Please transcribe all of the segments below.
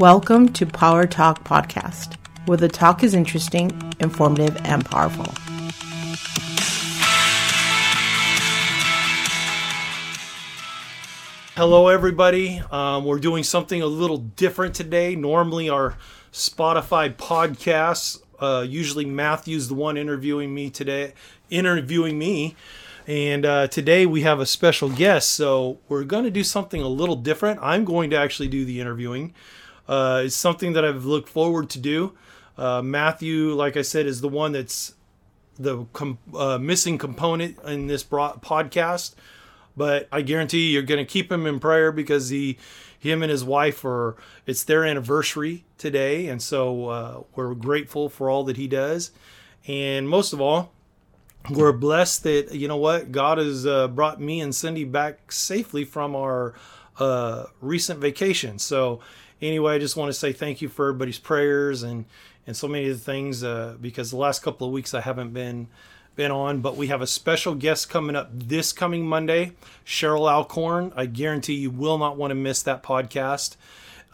Welcome to Power Talk Podcast, where the talk is interesting, informative, and powerful. Hello, everybody. Um, we're doing something a little different today. Normally, our Spotify podcasts, uh, usually Matthew's the one interviewing me today, interviewing me. And uh, today we have a special guest, so we're going to do something a little different. I'm going to actually do the interviewing. Uh, it's something that I've looked forward to do. Uh, Matthew, like I said, is the one that's the com- uh, missing component in this bro- podcast. But I guarantee you, you're going to keep him in prayer because he, him and his wife are. It's their anniversary today, and so uh, we're grateful for all that he does. And most of all, we're blessed that you know what God has uh, brought me and Cindy back safely from our uh, recent vacation. So anyway, I just want to say thank you for everybody's prayers and and so many of the things uh, because the last couple of weeks I haven't been been on, but we have a special guest coming up this coming Monday, Cheryl Alcorn. I guarantee you will not want to miss that podcast.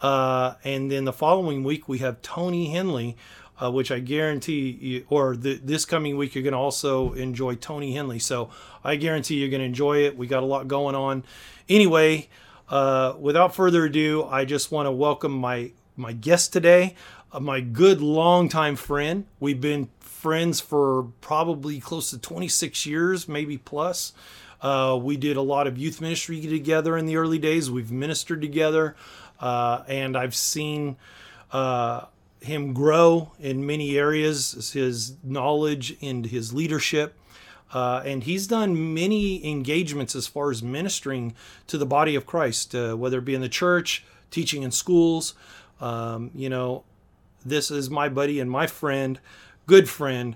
Uh, and then the following week we have Tony Henley, uh, which I guarantee you, or the, this coming week you're going to also enjoy Tony Henley. So I guarantee you're going to enjoy it. We got a lot going on. Anyway, uh, without further ado, I just want to welcome my my guest today, uh, my good longtime friend. We've been friends for probably close to 26 years, maybe plus. Uh, we did a lot of youth ministry together in the early days. We've ministered together, uh, and I've seen uh, him grow in many areas, his knowledge and his leadership. Uh, and he's done many engagements as far as ministering to the body of Christ, uh, whether it be in the church, teaching in schools. Um, you know, this is my buddy and my friend, good friend,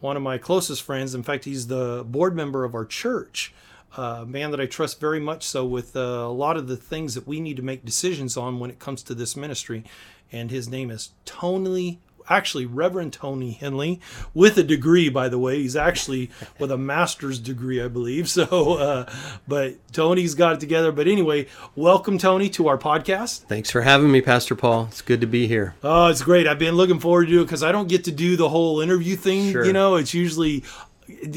one of my closest friends. In fact, he's the board member of our church. Uh, man that I trust very much so with uh, a lot of the things that we need to make decisions on when it comes to this ministry. And his name is Tony actually Reverend Tony Henley with a degree, by the way. He's actually with a master's degree, I believe. So, uh, but Tony's got it together. But anyway, welcome, Tony, to our podcast. Thanks for having me, Pastor Paul. It's good to be here. Oh, it's great. I've been looking forward to it because I don't get to do the whole interview thing. Sure. You know, it's usually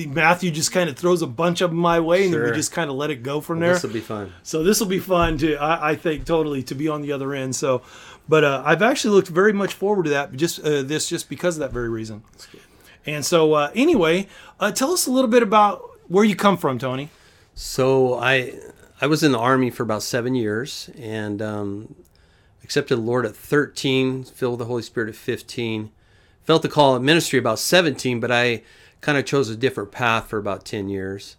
Matthew just kind of throws a bunch of them my way, and then we just kind of let it go from Well, there. this will be fun. So this will be fun to, I, I think, totally to be on the other end. So, but uh, I've actually looked very much forward to that. Just uh, this, just because of that very reason. And so, uh, anyway, uh, tell us a little bit about where you come from, Tony. So I I was in the army for about seven years and um, accepted the Lord at 13, filled with the Holy Spirit at 15, felt the call of ministry about 17, but I kind of chose a different path for about 10 years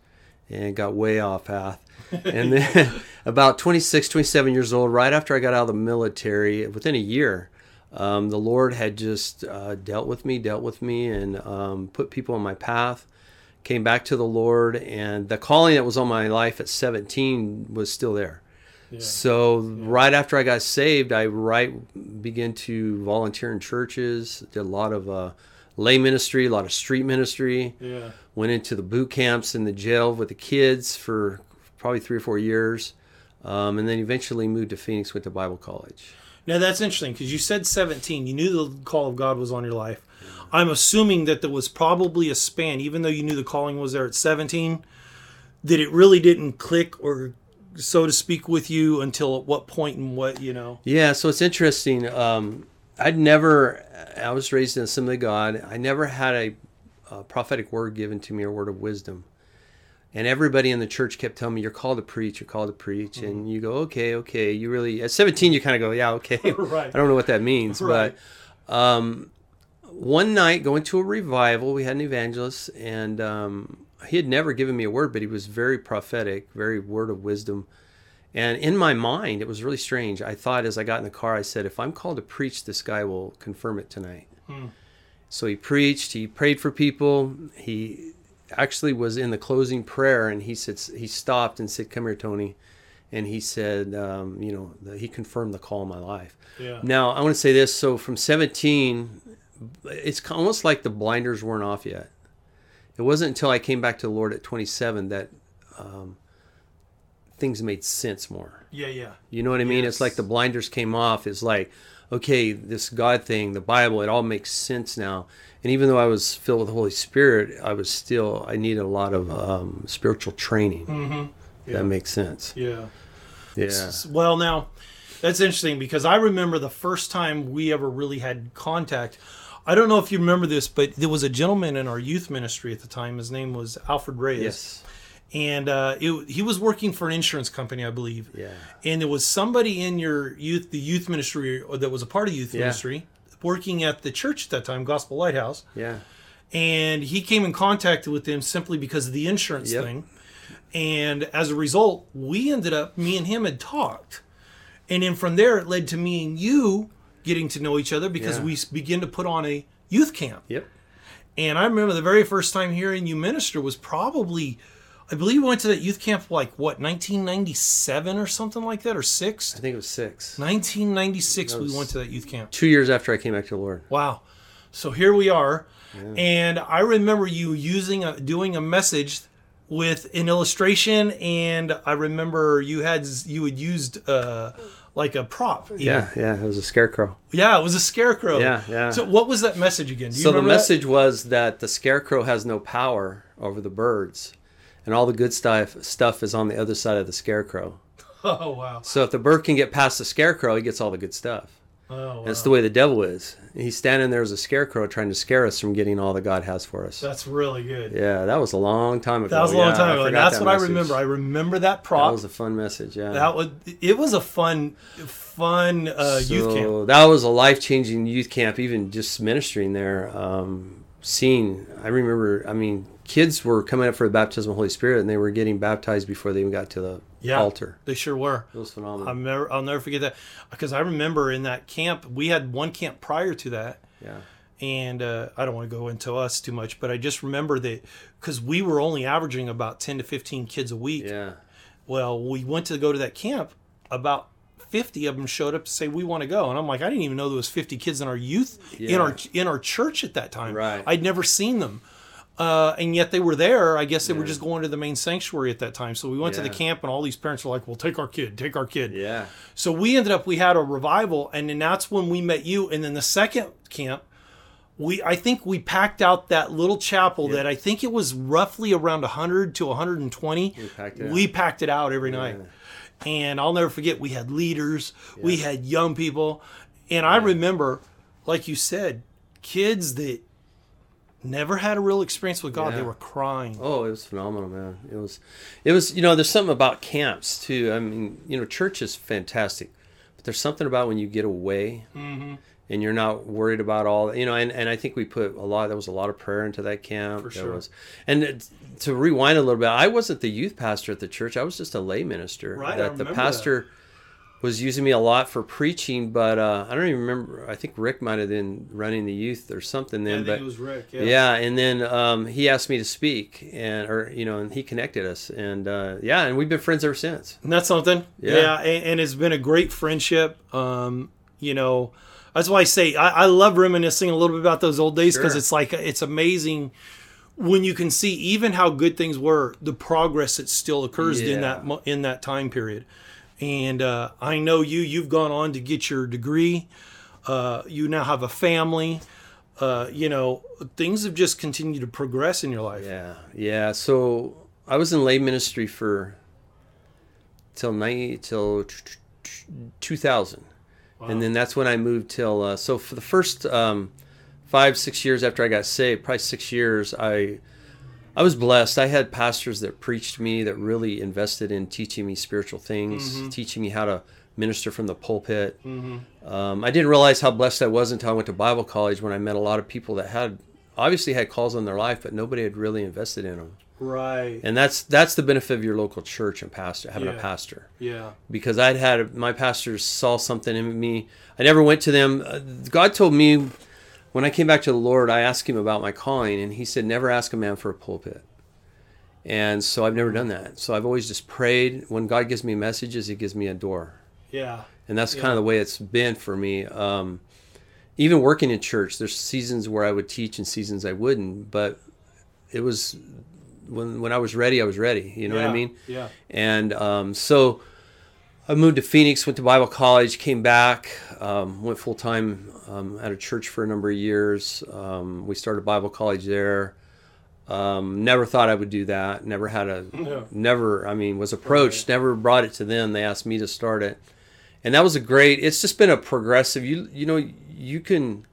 and got way off path. And then about 26, 27 years old, right after I got out of the military, within a year, um, the Lord had just uh, dealt with me, dealt with me, and um, put people on my path. Came back to the Lord, and the calling that was on my life at 17 was still there. So right after I got saved, I right began to volunteer in churches. Did a lot of uh, lay ministry, a lot of street ministry. Yeah. Went into the boot camps in the jail with the kids for probably three or four years, um, and then eventually moved to Phoenix. Went to Bible college. Now that's interesting because you said 17. You knew the call of God was on your life. I'm assuming that there was probably a span, even though you knew the calling was there at 17, that it really didn't click or, so to speak, with you until at what point and what, you know. Yeah, so it's interesting. Um, I'd never, I was raised in Assembly of God. I never had a, a prophetic word given to me or word of wisdom. And everybody in the church kept telling me, "You're called to preach. You're called to preach." And you go, "Okay, okay." You really at 17, you kind of go, "Yeah, okay." Right. I don't know what that means, Right. but um, one night going to a revival, we had an evangelist, and um, he had never given me a word, but he was very prophetic, very word of wisdom. And in my mind, it was really strange. I thought as I got in the car, I said, if I'm called to preach, this guy will confirm it tonight. So he preached, he prayed for people. He actually was in the closing prayer and he said, he stopped and said, Come here, Tony. And he said, um, you know, that he confirmed the call in my life. Yeah. Now, I want to say this. So from 17, it's almost like the blinders weren't off yet. It wasn't until I came back to the Lord at 27 that um, things made sense more. Yeah, yeah. You know what I mean? It's like the blinders came off. It's like, okay, this God thing, the Bible, it all makes sense now. And even though I was filled with the Holy Spirit, I was still I needed a lot of um, spiritual training. Mm-hmm. Yeah. That makes sense. Yeah. Yeah. Well, now that's interesting because I remember the first time we ever really had contact. I don't know if you remember this, but there was a gentleman in our youth ministry at the time. His name was Alfred Reyes. Yes. And uh, it, he was working for an insurance company, I believe. Yeah. And there was somebody in your youth, the youth ministry, or that was a part of youth Yeah. ministry, working at the church at that time, Gospel Lighthouse. Yeah. And he came in contact with them simply because of the insurance Yep. thing. And as a result, we ended up, me and him had talked. And then from there, it led to me and you getting to know each other because Yeah. we began to put on a youth camp. Yep. And I remember the very first time hearing you minister was probably, I believe we went to that youth camp like what, 1997 or something like that, or six? I think it was six. 1996 That we went to that youth camp. Two years after I came back to the Lord. Wow. So here we are. And I remember you using a, doing a message with an illustration and I remember you had you had used uh like a prop. even. Yeah. Yeah. It was a scarecrow. Yeah, it was a scarecrow. Yeah, yeah. So what was that message again? Do you So the remember that? message was that the scarecrow has no power over the birds, and all the good stuff stuff is on the other side of the scarecrow. Oh wow. So if the bird can get past the scarecrow, he gets all the good stuff. Oh wow. That's the way the devil is. He's standing there as a scarecrow trying to scare us from getting all that God has for us. That's really good. Yeah, that was a long time ago. That was a long Yeah, time ago. That's that what message. I remember. I remember that prop. That was a fun message. Yeah. that was it was a fun fun uh, youth camp. So That was a life changing youth camp. Even just ministering there, um, seeing. I remember. I mean, kids were coming up for the baptism of the Holy Spirit, and they were getting baptized before they even got to the Yeah. altar. They sure were. It was phenomenal. I'll never, I'll never forget that because I remember in that camp we had one camp prior to that, yeah. and uh, I don't want to go into us too much, but I just remember that because we were only averaging about ten to fifteen kids a week. Yeah. Well, we went to go to that camp. About fifty of them showed up to say we want to go, and I'm like, I didn't even know there was fifty kids in our youth in our in our church at that time. Right. I'd never seen them. Uh, and yet they were there. I guess they were just going to the main sanctuary at that time. So we went to the camp, and all these parents were like, "Well, take our kid, take our kid." Yeah. So we ended up we had a revival, and then that's when we met you. And then the second camp, we I think we packed out that little chapel that I think it was roughly around 100 to 120. We packed it out. We packed it out every night, and I'll never forget. We had leaders, we had young people, and I remember, like you said, kids that never had a real experience with God. They were crying. Oh, it was phenomenal, man. It was, it was. You know, there's something about camps too. I mean, you know, church is fantastic, but there's something about when you get away Mm-hmm. and you're not worried about all. You know, and, and I think we put a lot. There was a lot of prayer into that camp. For sure. was, and it- to rewind a little bit, I wasn't the youth pastor at the church. I was just a lay minister. Right, I That the remember pastor was using me a lot for preaching, but uh, I don't even remember. I think Rick might have been running the youth or something then. but Rick. yeah. yeah and then um, he asked me to speak, and or you know, and he connected us, and uh, yeah, and we've been friends ever since. And that's something. Yeah. Yeah, and, and it's been a great friendship. Um, you know, that's why I say I, I love reminiscing a little bit about those old days because Sure. it's like it's amazing when you can see even how good things were, the progress that still occurs in that in that time period. And uh, I know you. You've gone on to get your degree. Uh, you now have a family. Uh, you know, things have just continued to progress in your life. Yeah, yeah. So I was in lay ministry for till ninety till two thousand, and then that's when I moved till. Uh, so for the first um, five six years after I got saved, probably six years, I I was blessed. I had pastors that preached me that really invested in teaching me spiritual things, teaching me how to minister from the pulpit. Um, I didn't realize how blessed I was until I went to Bible college when I met a lot of people that had obviously had calls on their life, but nobody had really invested in them. Right. And that's that's the benefit of your local church and pastor having Yeah. a pastor Yeah. because I'd had my pastors saw something in me. I never went to them. Uh, God told me when I came back to the Lord, I asked him about my calling, and he said, "Never ask a man for a pulpit." And so I've never done that. So I've always just prayed. When God gives me messages, He gives me a door, Yeah. and that's Yeah. kind of the way it's been for me. Um, even working in church, there's seasons where I would teach and seasons I wouldn't, but it was when when I was ready, I was ready. You know what I mean? yeah. And um, so I moved to Phoenix, went to Bible college, came back, um, went full time um, at a church for a number of years. Um, we started Bible college there. Um, never thought I would do that. Never had a, Yeah. never. I mean, was approached. Never brought it to them. They asked me to start it, and that was a great. It's just been a progressive. You you know you can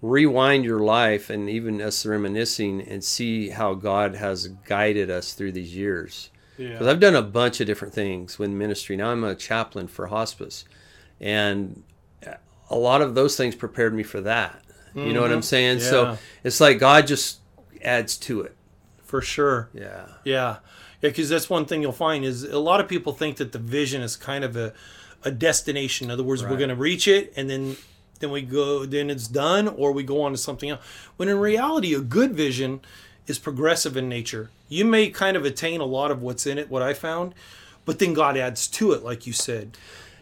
rewind your life and even us reminiscing and see how God has guided us through these years because Yeah. I've done a bunch of different things with ministry. Now I'm a chaplain for hospice, and a lot of those things prepared me for that. You know what I'm mm-hmm. saying? Yeah. So it's like God just adds to it. For sure. Yeah. Yeah, yeah, because that's one thing you'll find is a lot of people think that the vision is kind of a, a destination. In other words, we're going to reach it and then then we go then it's done or we go on to something else. When in reality, a good vision is progressive in nature. You may kind of attain a lot of what's in it, what I found, but then God adds to it, like you said.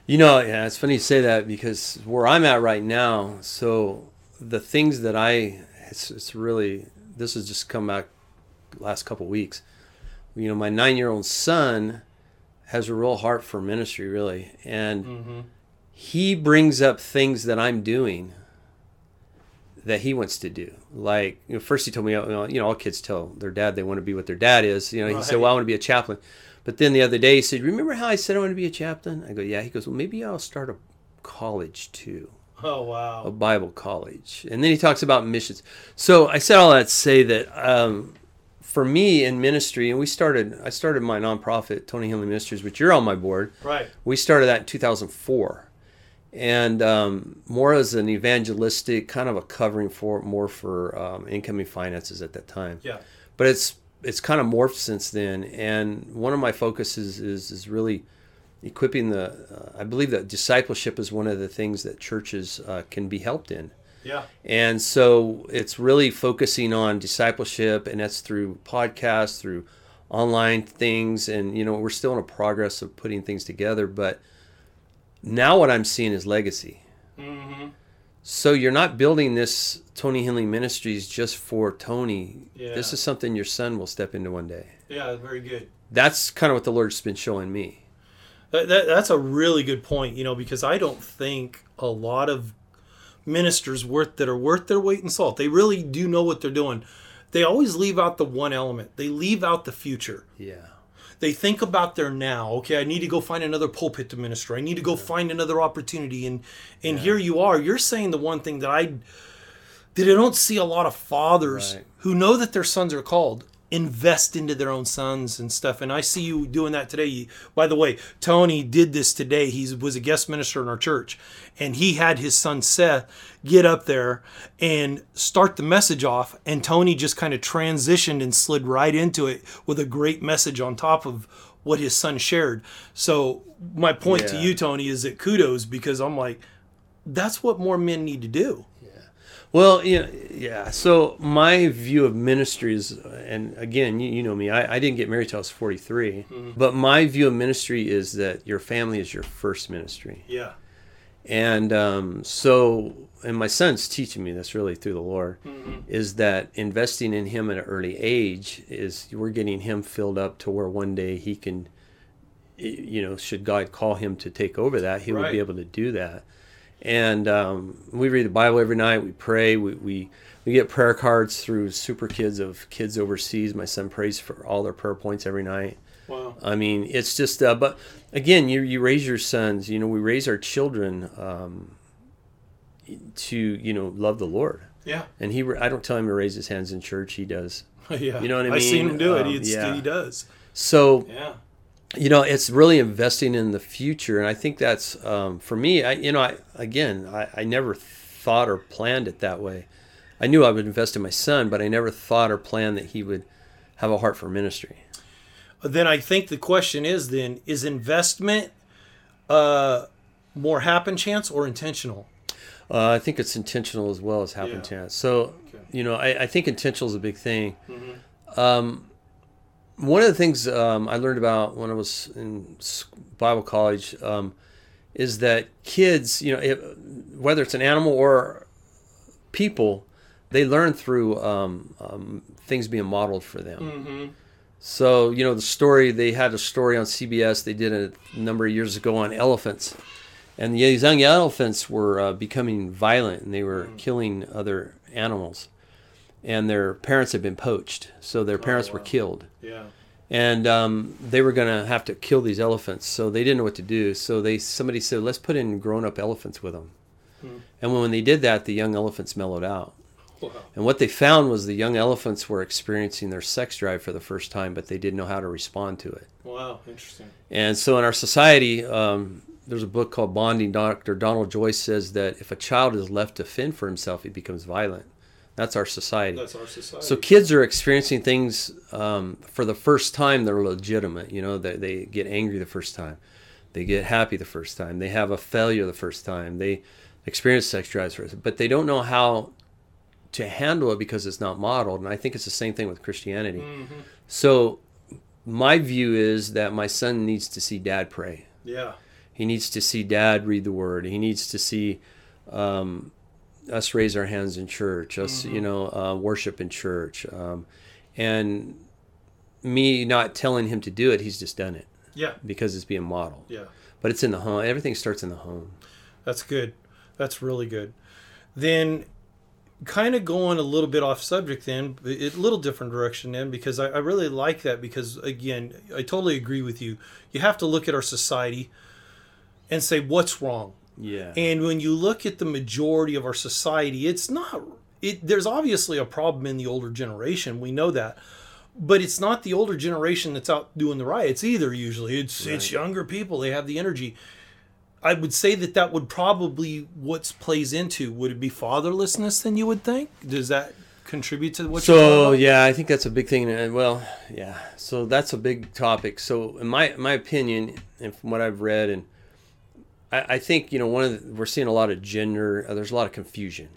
You know, yeah, it's funny you say that because where I'm at right now, so the things that I, it's, it's really, this has just come back last couple weeks. You know, my nine year old son has a real heart for ministry, really. And mm-hmm. he brings up things that I'm doing that he wants to do. Like, you know, first he told me, you know, you know, all kids tell their dad they want to be what their dad is. You know, he said, well, I want to be a chaplain. But then the other day he said, remember how I said I want to be a chaplain? I go, yeah. He goes, well, maybe I'll start a college too Oh wow. a. Bible college. And then he talks about missions. So I said all that to say that um, for me in ministry, and we started, I started my nonprofit, Tony Henley Ministries, which you're on my board. Right. We started that in 2004. And um, more as an evangelistic, kind of a covering for more for um, incoming finances at that time Yeah. but it's it's kind of morphed since then and one of my focuses is is really equipping the uh, i believe that discipleship is one of the things that churches uh, can be helped in Yeah. and so it's really focusing on discipleship and that's through podcasts through online things and you know we're still in a progress of putting things together but now what i'm seeing is legacy mm-hmm. so you're not building this Tony Henley Ministries just for Tony. Yeah. This is something your son will step into one day. Yeah. Very good. That's kind of what the Lord's been showing me. That, that, that's a really good point, you know, because I don't think a lot of ministers worth that are worth their weight in salt. They really do know what they're doing. They always leave out the one element. They leave out the future. Yeah. They think about their now. Okay, I need to go find another pulpit to minister. I need to go find another opportunity. And and here you are. You're saying the one thing that I that I don't see a lot of fathers Right. who know that their sons are called invest into their own sons and stuff. And I see you doing that today. By the way, Tony did this today. He was a guest minister in our church, and he had his son Seth get up there and start the message off. And Tony just kind of transitioned and slid right into it with a great message on top of what his son shared. So my point to you, Tony, is that kudos because I'm like, that's what more men need to do. Well, yeah, yeah. So my view of ministry is, and again, you, you know me, I, I didn't get married till I was 43. But my view of ministry is that your family is your first ministry. Yeah. And um, so, and my son's teaching me this really through the Lord, is that investing in him at an early age is we're getting him filled up to where one day he can, you know, should God call him to take over that, he would be able to do that. And um, we read the Bible every night. We pray. We, we we get prayer cards through Super Kids of kids overseas. My son prays for all their prayer points every night. Wow. I mean, it's just, uh, but again, you, you raise your sons, you know, we raise our children um, to, you know, love the Lord. Yeah. And he, I don't tell him to raise his hands in church. He does. yeah. You know what I mean? I seen him do it. Um, He, yeah. he does. So, Yeah. You know, it's really investing in the future. And I think that's, um, for me, I, you know, I, again, I, I never thought or planned it that way. I knew I would invest in my son, but I never thought or planned that he would have a heart for ministry. then I think the question is then is investment uh, more happen chance or intentional? Uh, I think it's intentional as well as happen Yeah. chance. So, you know, I, I think intentional is a big thing. Mm-hmm. Um, one of the things um, I learned about when I was in Bible college um, is that kids, you know, if, whether it's an animal or people, they learn through um, um, things being modeled for them. So you know the story. They had a story on CBS. They did a number of years ago on elephants, and these young elephants were uh, becoming violent and they were killing other animals, and their parents had been poached. So their parents were wow. killed, Yeah. and um, they were going to have to kill these elephants. So they didn't know what to do. So they somebody said, "Let's put in grown-up elephants with them." And when they did that, the young elephants mellowed out. Wow. And what they found was the young elephants were experiencing their sex drive for the first time, but they didn't know how to respond to it. Wow. Interesting. And so in our society, um, there's a book called Bonding. Dr. Donald Joyce says that if a child is left to fend for himself, he becomes violent. That's our society. That's our society. So kids are experiencing things um, for the first time that are legitimate. You know, they, they get angry the first time, they get happy the first time, they have a failure the first time, they experience sex drives first, but they don't know how to handle it because it's not modeled. And I think it's the same thing with Christianity. So my view is that my son needs to see dad pray. yeah. He needs to see dad read the word. He needs to see um, us raise our hands in church, us, you know, uh, worship in church. Um, and me not telling him to do it, he's just done it Yeah. because it's being modeled. Yeah. But it's in the home. Everything starts in the home. That's good. That's really good. Then, kind of going a little bit off subject, then a little different direction, then because I, I really like that because again, I totally agree with you. You have to look at our society and say what's wrong. Yeah. And when you look at the majority of our society, it's not. It, there's obviously a problem in the older generation. We know that, but it's not the older generation that's out doing the riots either. Usually, it's it's younger people. They have the energy. I would say that that would probably what plays into. Would it be fatherlessness? Then you would think. Does that contribute to what? you're So yeah, I think that's a big thing. And well, yeah. So that's a big topic. So in my my opinion, and from what I've read, and I, I think you know one of the, we're seeing a lot of gender. Uh, there's a lot of confusion.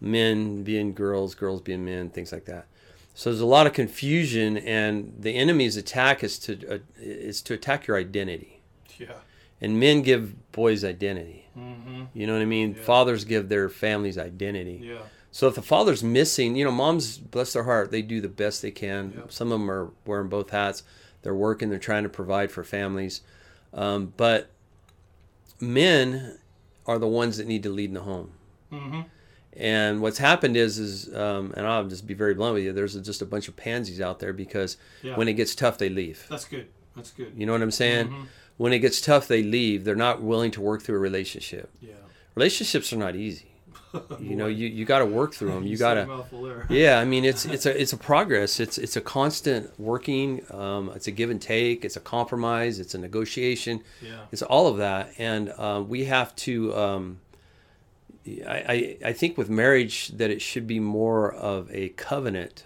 Men being girls, girls being men, things like that. So there's a lot of confusion, and the enemy's attack is to uh, is to attack your identity. yeah, And men give boys identity. mm-hmm. You know what I mean? Fathers give their families identity. yeah, So if the father's missing, you know, moms, bless their heart, they do the best they can. Yep. Some of them are wearing both hats. They're working. They're trying to provide for families. Um, but men are the ones that need to lead in the home. mm-hmm. And what's happened is, is um, and I'll just be very blunt with you. There's just a bunch of pansies out there because Yeah. when it gets tough, they leave. That's good. That's good. You know what I'm saying? Mhm. When it gets tough, they leave. They're not willing to work through a relationship. Yeah. Relationships are not easy. You know, you, you got to work through them. You got to. Yeah, I mean it's it's a it's a progress. It's it's a constant working. Um, it's a give and take. It's a compromise. It's a negotiation. Yeah. It's all of that, and uh, we have to. Um, I, I I think with marriage that it should be more of a covenant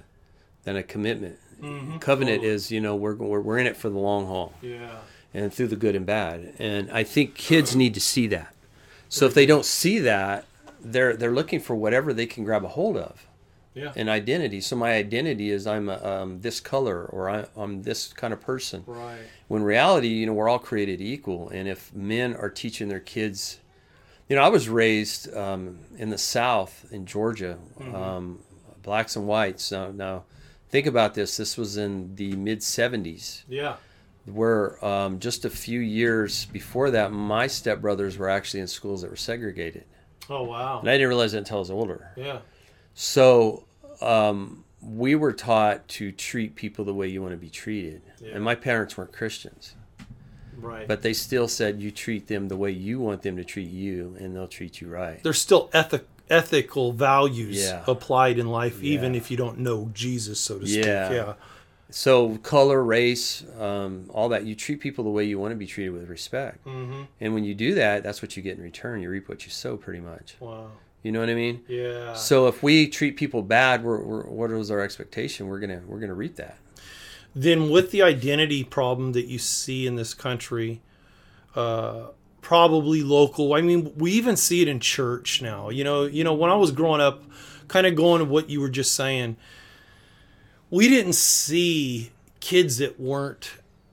than a commitment. Mhm. Covenant Totally. is you know we're, we're we're in it for the long haul Yeah. and through the good and bad. And I think kids need to see that. So if they don't see that, they're they're looking for whatever they can grab a hold of Yeah. an identity. So my identity is I'm a, um, this color or I, I'm this kind of person. Right. When reality, you know, we're all created equal. And if men are teaching their kids, you know, I was raised um, in the South in Georgia, um, blacks and whites. Now, now, think about this. This was in the mid '70s Yeah. where um, just a few years before that, my stepbrothers were actually in schools that were segregated. Oh wow. And I didn't realize that until I was older. Yeah. So um, we were taught to treat people the way you want to be treated. Yeah. And my parents weren't Christians, Right. but they still said you treat them the way you want them to treat you, and they'll treat you right. there's still ethic ethical values Yeah. applied in life, even if you don't know Jesus, so to speak. Yeah. So color, race, um, all that, you treat people the way you want to be treated with respect. Mm-hmm. And when you do that, that's what you get in return. You reap what you sow, pretty much. Wow. You know what I mean? Yeah. So if we treat people bad, we're, we're, what is our expectation? We're gonna we're gonna reap that. then with the identity problem that you see in this country, uh, probably local. I mean, we even see it in church now. You know, you know, when I was growing up, kind of going to what you were just saying, we didn't see kids that weren't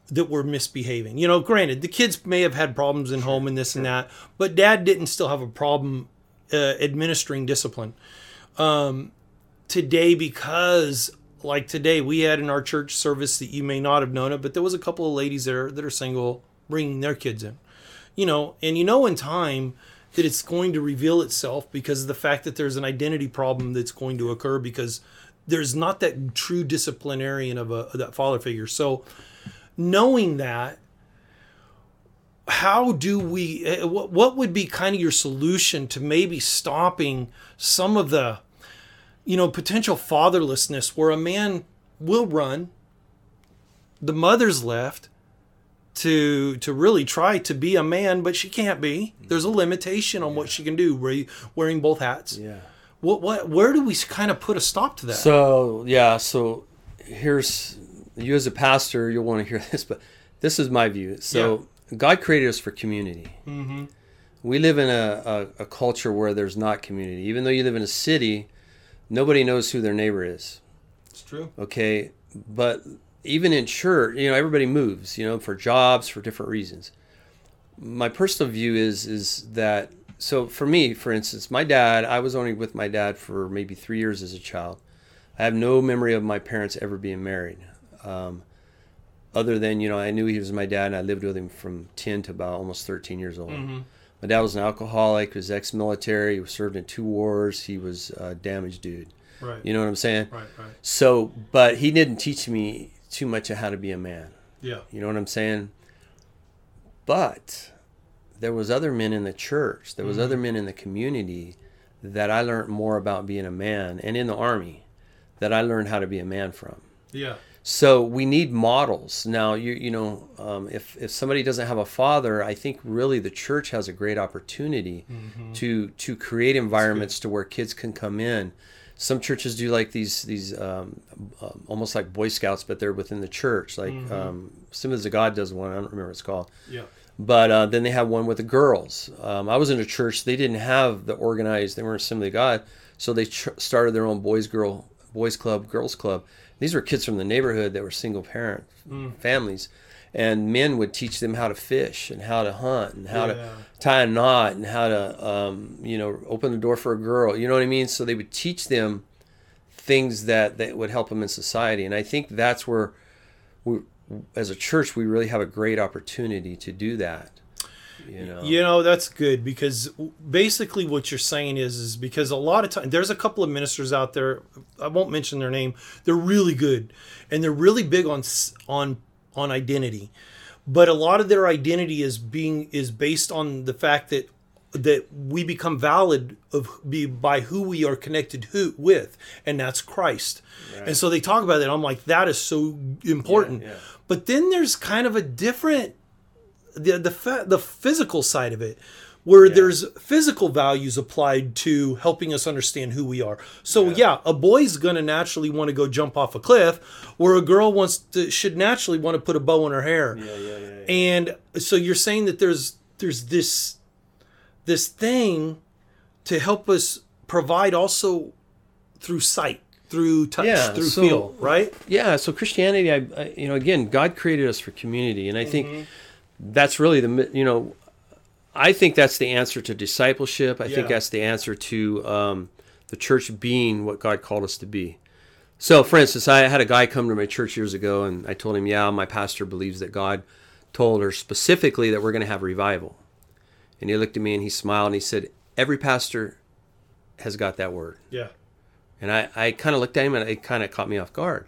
that were misbehaving. You know, granted, the kids may have had problems in home and this and that, but dad didn't still have a problem uh, administering discipline. Um, today, because like today we had in our church service that you may not have known it, but there was a couple of ladies there that are single bringing their kids in. You know, and you know in time that it's going to reveal itself because of the fact that there's an identity problem that's going to occur because there's not that true disciplinarian of a of that father figure. So knowing that how do we eh, what, what would be kind of your solution to maybe stopping some of the you know potential fatherlessness where a man will run the mother's left to to really try to be a man but she can't be there's a limitation on what she can do wearing both hats Yeah. What what where do we kind of put a stop to that So yeah, so here's you as a pastor, you'll want to hear this, but this is my view. So God created us for community. mm-hmm. We live in a, a, a culture where there's not community. Even though you live in a city, nobody knows who their neighbor is. it's true Okay, but even in church, you know, everybody moves, you know, for jobs, for different reasons. My personal view is is that so for me, for instance, my dad, I was only with my dad for maybe three years as a child. I have no memory of my parents ever being married. Um, other than, you know, I knew he was my dad and I lived with him from 10 to about almost 13 years old. mm-hmm. My dad was an alcoholic, he was ex military, he was served in two wars, he was a damaged dude. right You know what I'm saying? right right So, but he didn't teach me too much of how to be a man. yeah You know what I'm saying? But there was other men in the church, there was other men in the community that I learned more about being a man and in the army that I learned how to be a man from. yeah So we need models. Now, you you know, um, if if somebody doesn't have a father, I think really the church has a great opportunity to to create environments to where kids can come in. Some churches do like these these um, um, almost like Boy Scouts, but they're within the church. Like um, Assemblies of God does one. I don't remember what it's called. yeah But uh, then they have one with the girls. Um, I was in a church; they didn't have the organized. They weren't Assembly of God, so they ch- started their own boys girl boys club, girls club. These were kids from the neighborhood that were single parent families, and men would teach them how to fish and how to hunt and how Yeah. to tie a knot and how to um, you know open the door for a girl. You know what I mean? So they would teach them things that that would help them in society, and I think that's where we, as a church, we really have a great opportunity to do that. You know, You know that's good because basically what you're saying is is because a lot of time there's a couple of ministers out there I won't mention their name they're really good and they're really big on on on identity but a lot of their identity is being is based on the fact that that we become valid of be by who we are connected who with and that's Christ and so they talk about that I'm like that is so important Yeah, yeah. but then there's kind of a different the the the physical side of it where there's physical values applied to helping us understand who we are. So yeah, a boy's going to naturally want to go jump off a cliff where a girl wants to should naturally want to put a bow in her hair. yeah, yeah, yeah. And so you're saying that there's there's this this thing to help us provide also through sight, through touch, Yeah, through so- feel, right? yeah so christianity I, I you know again god created us for community and i think that's really the you know i think that's the answer to discipleship. I think that's the answer to um, the church being what god called us to be. So for instance i had a guy come to my church years ago and i told him yeah my pastor believes that god told her specifically that we're going to have revival and he looked at me and he smiled and he said every pastor has got that word Yeah. and I, I kind of looked at him and it kind of caught me off guard.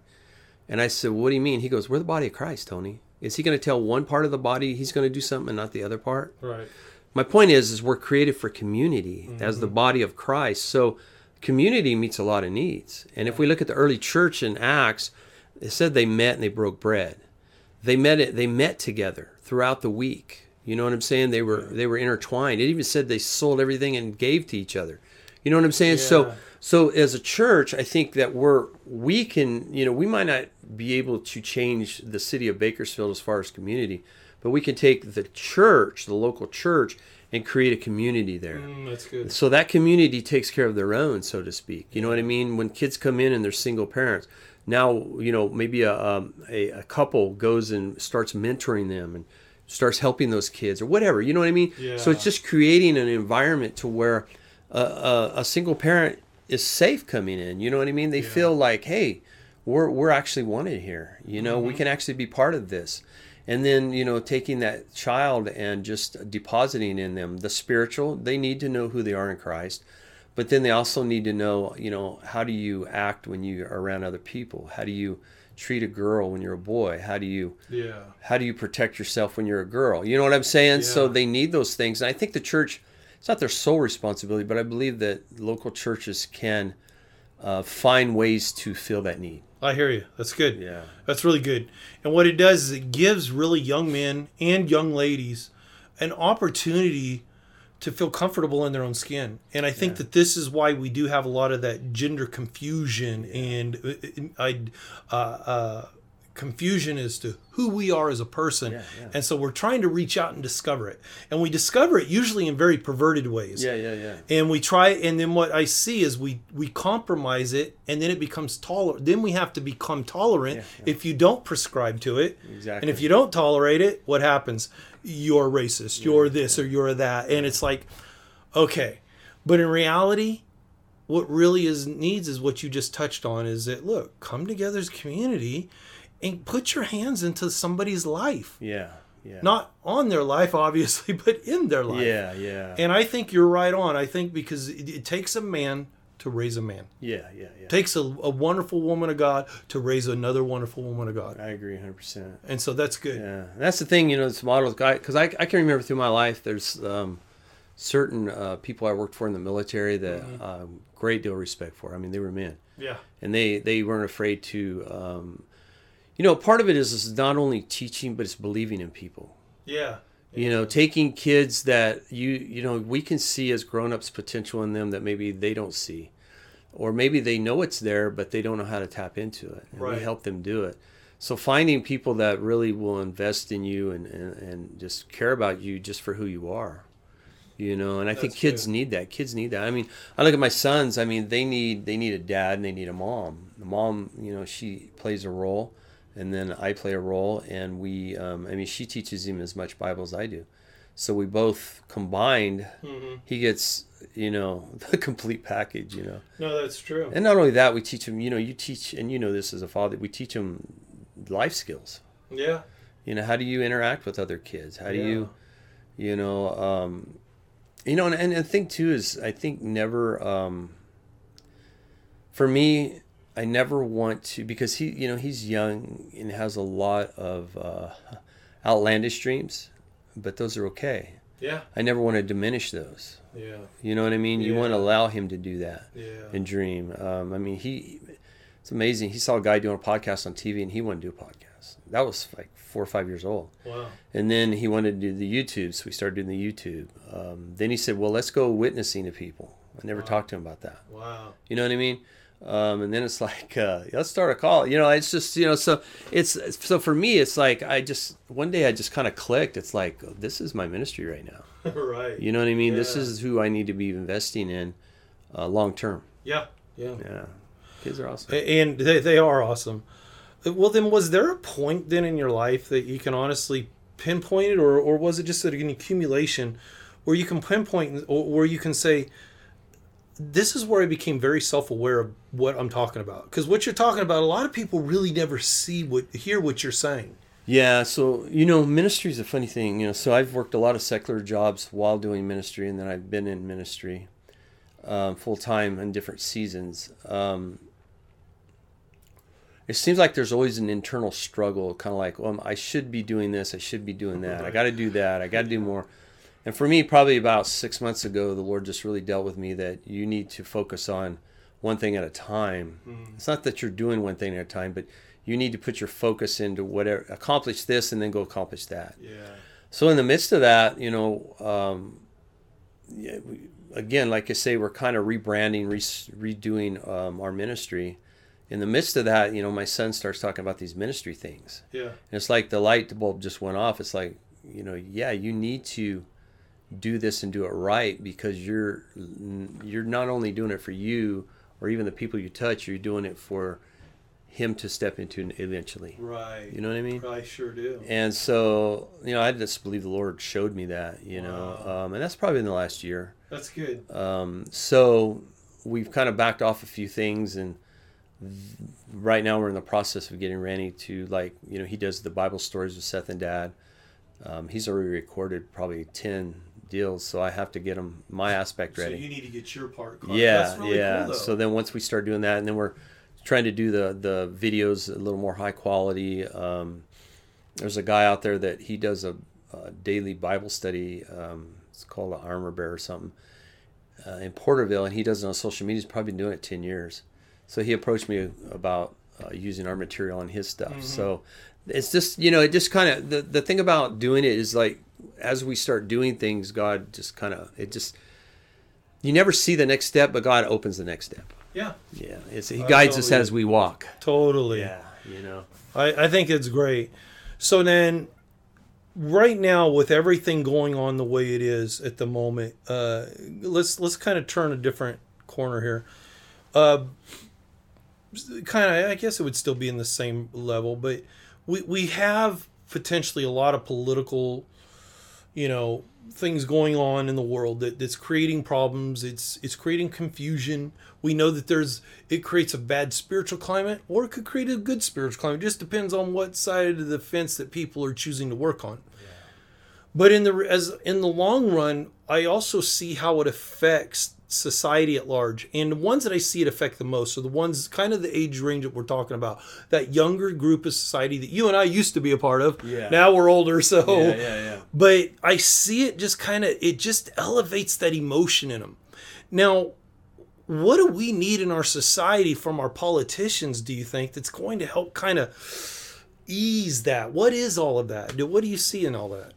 And I said, What do you mean? He goes, We're the body of Christ, Tony. Is he going to tell one part of the body he's going to do something and not the other part? Right. My point is, is we're created for community as the mm-hmm. body of Christ. So community meets a lot of needs. And if we look at the early church in Acts, it said they met and they broke bread. They met it. They met together throughout the week. You know what I'm saying? They were they were intertwined. It even said they sold everything and gave to each other. You know what I'm saying? So Yeah. so as a church, I think that we're we can you know we might not be able to change the city of Bakersfield as far as community, but we can take the church, the local church, and create a community there. Mm, that's good. So that community takes care of their own, so to speak. You know what I mean? When kids come in and they're single parents, now you know maybe a um, a, a couple goes and starts mentoring them and starts helping those kids or whatever. You know what I mean? So it's just creating an environment to where a, a, a single parent is safe coming in. You know what I mean? They feel like, hey, we're we're actually wanted here. You know, we mm-hmm. can actually be part of this. And then, you know, taking that child and just depositing in them the spiritual, they need to know who they are in Christ. But then they also need to know, you know, how do you act when you are around other people? How do you treat a girl when you're a boy? How do you Yeah. how do you protect yourself when you're a girl? You know what I'm saying? Yeah. So they need those things. And I think the church, it's not their sole responsibility, but I believe that local churches can uh, find ways to fill that need. I hear you. That's good. Yeah. That's really good. And what it does is it gives really young men and young ladies an opportunity to feel comfortable in their own skin. And I think that this is why we do have a lot of that gender confusion and uh, I uh, uh, confusion as to who we are as a person. Yeah, yeah. And so we're trying to reach out and discover it. And we discover it usually in very perverted ways Yeah, yeah, yeah. and we try and then what i see is we we compromise it and then it becomes tolerant then we have to become tolerant Yeah, if you don't prescribe to it Exactly. and if you don't tolerate it what happens you're racist you're this or you're that and it's like okay but in reality what really is needs is what you just touched on is that look come together as a community and put your hands into somebody's life Yeah, yeah. not on their life obviously but in their life Yeah, yeah. and I think you're right on. I think because it, it takes a man to raise a man. yeah, yeah, yeah. It takes a, a wonderful woman of God to raise another wonderful woman of God. I agree 100%. And so that's good. Yeah, that's the thing, you know, this model guy, because I, I can remember through my life, there's um, certain uh, people I worked for in the military that um, great deal of respect for. I mean, they were men, Yeah. and they they weren't afraid to. Um, you know, part of it is, is not only teaching, but it's believing in people. Yeah. You know, taking kids that you you know we can see as grown-ups potential in them that maybe they don't see, or maybe they know it's there but they don't know how to tap into it, and we help them do it. So finding people that really will invest in you and, and, and just care about you just for who you are, you know. And I think kids good. need that. Kids need that. I mean, I look at my sons. I mean, they need they need a dad and they need a mom. The mom, you know, she plays a role, and then I play a role, and we. Um, I mean, she teaches him as much Bible as I do, so we both combined. Mhm. He gets you know the complete package. You know. No, that's true. And not only that, we teach him, you know, you teach, and you know this as a father, we teach him life skills. yeah. You know, how do you interact with other kids? How do Yeah. you, you know, um, you know, and, and the thing too is, I think never, um, for me, I never want to, because he, you know, he's young and has a lot of uh, outlandish dreams, but those are okay. Yeah. I never want to diminish those. Yeah. You know what I mean? You want to allow him to do that Yeah. and dream. Um, I mean, he, it's amazing. He saw a guy doing a podcast on TV and he wanted to do a podcast. That was like four or five years old. Wow. And then he wanted to do the YouTube. So we started doing the YouTube. Um, then he said, well, let's go witnessing to people. I never Wow. talked to him about that. Wow. You know what I mean? Um, and then it's like, uh, let's start a call. You know, it's just, you know, so it's, so for me, it's like, I just, one day I just kind of clicked. It's like, this is my ministry right now. right. You know what I mean? This is who I need to be investing in uh, long term. Yeah. Yeah. Yeah. Kids are awesome. And they, they are awesome. Uh, Well, then, was there a point then in your life that you can honestly pinpoint it, or, or was it just an accumulation where you can pinpoint, or where you can say, this is where I became very self aware of what I'm talking about? Because what you're talking about, a lot of people really never see what, hear what you're saying. Yeah, so you know, ministry is a funny thing. You know, so I've worked a lot of secular jobs while doing ministry, and then I've been in ministry um, full time in different seasons. Um, it seems like there's always an internal struggle, kind of like, well, I should be doing this, I should be doing that, I got to do that, I got to do more. And for me, probably about six months ago, the Lord just really dealt with me that you need to focus on one thing at a time. It's not that you're doing one thing at a time, but you need to put your focus into whatever, accomplish this and then go accomplish that. Yeah. So in the midst of that, you know, um, yeah, we, again, like I say, we're kind of rebranding, re- redoing um, our ministry. In the midst of that, you know, my son starts talking about these ministry things. Yeah. And it's like the light bulb just went off. It's like, you know, yeah, you need to do this and do it right because you're you're not only doing it for you or even the people you touch, you're doing it for him to step into eventually. Right. You know what I mean? I sure do. And so, you know, I just believe the Lord showed me that, you know, um, and that's probably in the last year. That's good. Um, so we've kind of backed off a few things, and right now we're in the process of getting Randy to like you know he does the Bible stories with Seth and Dad. Um, he's already recorded probably ten deals, so I have to get them my aspect ready. So you need to get your part. Caught. yeah, That's really yeah. Cool, so then once we start doing that, and then we're trying to do the the videos a little more high quality. Um, there's a guy out there that he does a, a daily Bible study. Um, it's called the Armor Bear or something uh, in Porterville, and he does it on social media. He's probably been doing it ten years. So he approached me about uh, using our material on his stuff. So it's just you know it just kind of the the thing about doing it is like as we start doing things, God just kind of it just you never see the next step, but God opens the next step. yeah, Yeah, it's, He I guides us as we walk. totally. Yeah. You know. I, I think it's great. So then, right now, with everything going on the way it is at the moment, uh, let's let's kind of turn a different corner here. Uh, kind of, I guess it would still be in the same level, but we we have potentially a lot of political, you know, things going on in the world that, that's creating problems. It's it's creating confusion. We know that there's it creates a bad spiritual climate, or it could create a good spiritual climate. It just depends on what side of the fence that people are choosing to work on. But in the as in the long run, I also see how it affects society at large. And the ones that I see it affect the most are the ones kind of the age range that we're talking about. That younger group of society that you and I used to be a part of. Yeah. Now we're older, so yeah. yeah, yeah. but I see it just kind of it just elevates that emotion in them. Now, what do we need in our society from our politicians? Do you think that's going to help kind of ease that? What is all of that? What do you see in all that?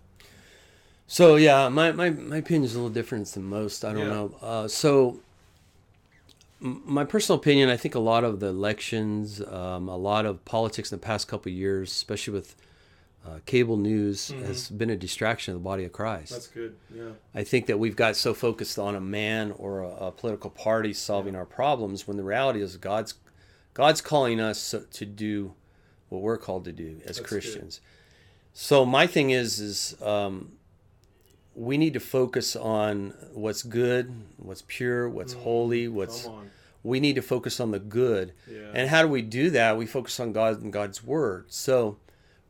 So yeah, my, my, my opinion is a little different than most. I don't Yeah. know. Uh, so m- my personal opinion, I think a lot of the elections, um, a lot of politics in the past couple of years, especially with uh, cable news, has been a distraction of the body of Christ. That's good. Yeah. I think that we've got so focused on a man or a, a political party solving our problems when the reality is God's God's calling us to do what we're called to do as good. Christians. So my thing is is um, we need to focus on what's good, what's pure, what's holy, what's we need to focus on the good. Yeah. And how do we do that? We focus on God and God's word. So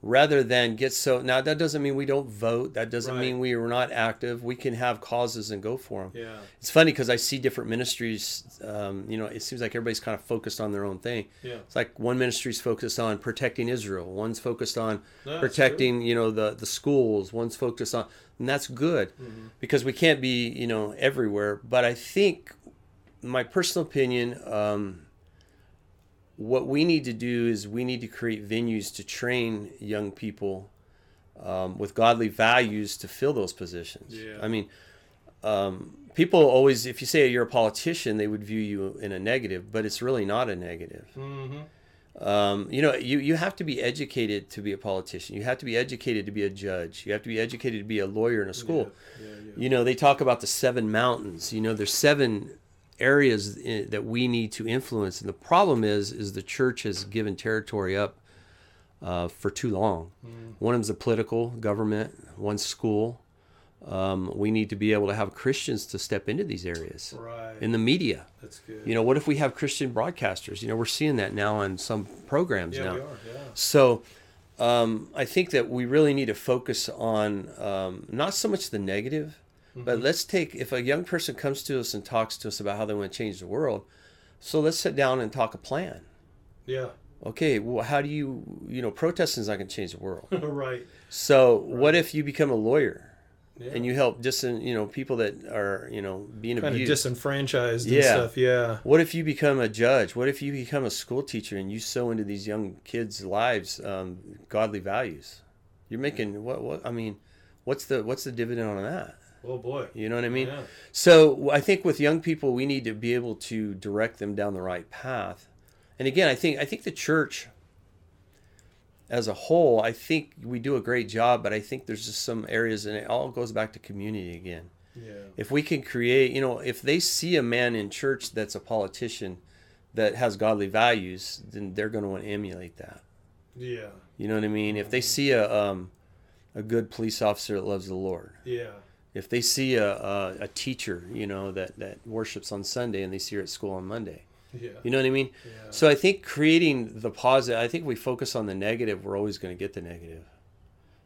rather than get so now that doesn't mean we don't vote. That doesn't Right. mean we are not active. We can have causes and go for them. Yeah. It's funny because I see different ministries. Um, you know, it seems like everybody's kind of focused on their own thing. Yeah. It's like one ministry's focused on protecting Israel. One's focused on protecting, you know, the the schools. One's focused on, and that's good Mm-hmm. because we can't be, you know, everywhere. But I think, my personal opinion, um, what we need to do is we need to create venues to train young people um, with godly values to fill those positions. Yeah. I mean, um, people always, if you say you're a politician, they would view you in a negative, but it's really not a negative. Mm-hmm. Um, you know, you, you have to be educated to be a politician. You have to be educated to be a judge. You have to be educated to be a lawyer in a school. Yeah, yeah. You know, they talk about the seven mountains. You know, there's seven areas i that we need to influence, and the problem is, is the church has given territory up uh, for too long. One of them's the political government. One's school. Um, we need to be able to have Christians to step into these areas Right. in the media. That's good. You know, what if we have Christian broadcasters? You know, we're seeing that now on some programs yeah, now. we are. Yeah. So um, I think that we really need to focus on um, not so much the negative, Mm-hmm. but let's take if a young person comes to us and talks to us about how they want to change the world. So let's sit down and talk a plan. Yeah. Okay, well, how do you, you know, protesting is not going to change the world. right. So what if you become a lawyer Yeah. and you help just, you know, people that are, you know, being kind of abused? disenfranchised and Yeah. stuff. Yeah. What if you become a judge? What if you become a school teacher and you sow into these young kids' lives um, godly values? You're making what? What? I mean, what's the what's the dividend on that? Oh boy. You know what I mean? Yeah. So I think with young people, we need to be able to direct them down the right path. And again, I think I think the church, as a whole, I think we do a great job, but I think there's just some areas, and it all goes back to community again Yeah. if we can create you know if they see a man in church that's a politician that has godly values then they're going to want to emulate that Yeah. you know what i mean if they see a um, a good police officer that loves the lord Yeah. if they see a, a, a teacher you know that that worships on sunday and they see her at school on monday Yeah. You know what I mean? Yeah. So I think creating the positive, I think we focus on the negative, we're always going to get the negative.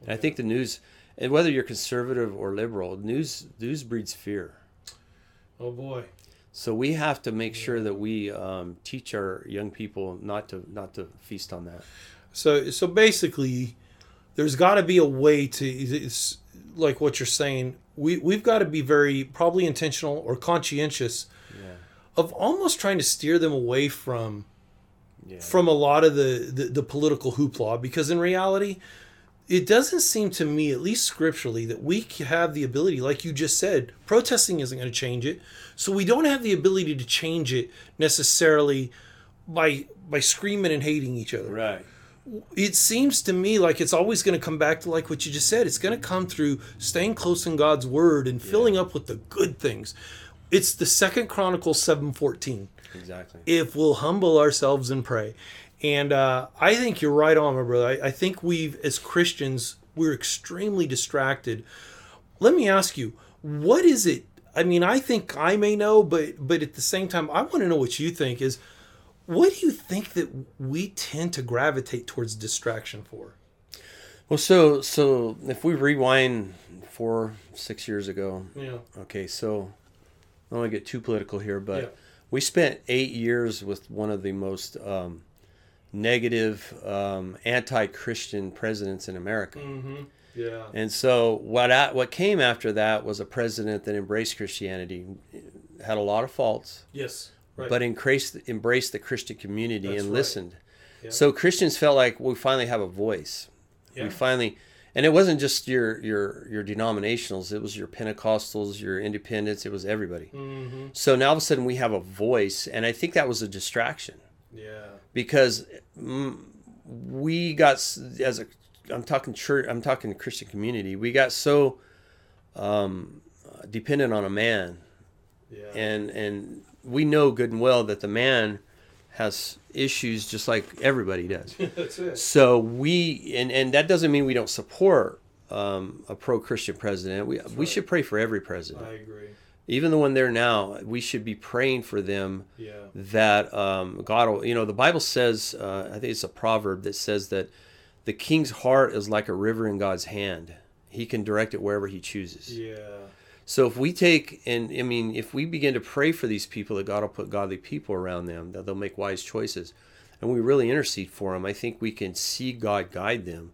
And I think the news, and whether you're conservative or liberal, news news breeds fear. Oh boy. So we have to make sure that we um, teach our young people not to not to feast on that. So so basically, there's got to be a way to it's like what you're saying. We we've got to be very probably intentional or conscientious Yeah. Of almost trying to steer them away from Yeah. from a lot of the, the the political hoopla because in reality it doesn't seem to me at least scripturally that we have the ability like you just said protesting isn't going to change it so we don't have the ability to change it necessarily by by screaming and hating each other Right. it seems to me like it's always going to come back to like what you just said it's going to come through staying close in god's word and filling up with the good things it's the second chronicles 714 Exactly. if we'll humble ourselves and pray. And uh, i think you're right on my brother. I, I think we've as christians we're extremely distracted. Let me ask you what is it i mean i think i may know but but at the same time i want to know what you think is what do you think that we tend to gravitate towards distraction for? Well, so so if we rewind four six years ago, yeah. Okay, so I don't want to get too political here, but Yeah. we spent eight years with one of the most um, negative, um, anti-Christian presidents in America. mm-hmm yeah And so what I, what came after that was a president that embraced Christianity, had a lot of faults, yes right but embraced embraced the Christian community That's and right. listened. Yeah. So Christians felt like we finally have a voice. Yeah. We finally, and it wasn't just your your your denominationals; it was your Pentecostals, your Independents. It was everybody. mm-hmm. So now all of a sudden we have a voice, and I think that was a distraction. Yeah. Because mm, we got as a I'm talking church I'm talking Christian community we got so um, dependent on a man. Yeah. And and we know good and well that the man has issues just like everybody does. That's it. So we and and that doesn't mean we don't support um, a pro-Christian president. We we right. should pray for every president. I agree. Even the one there now we should be praying for them yeah. that um, God will, you know, the Bible says, uh, I think it's a proverb that says that the king's heart is like a river in God's hand. He can direct it wherever he chooses. yeah So if we take, and I mean, if we begin to pray for these people, that God will put godly people around them, that they'll make wise choices, and we really intercede for them, I think we can see God guide them.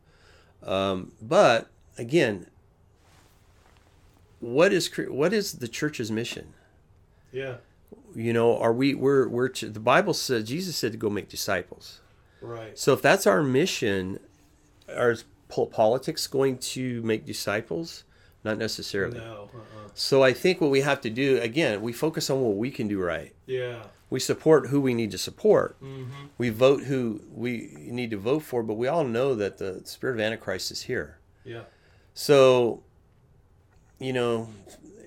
Um, but again, what is what is the church's mission? yeah You know, are we we're we're to, the Bible says Jesus said to go make disciples. right So if that's our mission, are politics going to make disciples? Not necessarily. no uh-uh. So I think what we have to do again, we focus on what we can do right. yeah We support who we need to support. mm-hmm We vote who we need to vote for, but we all know that the spirit of Antichrist is here. yeah So, you know,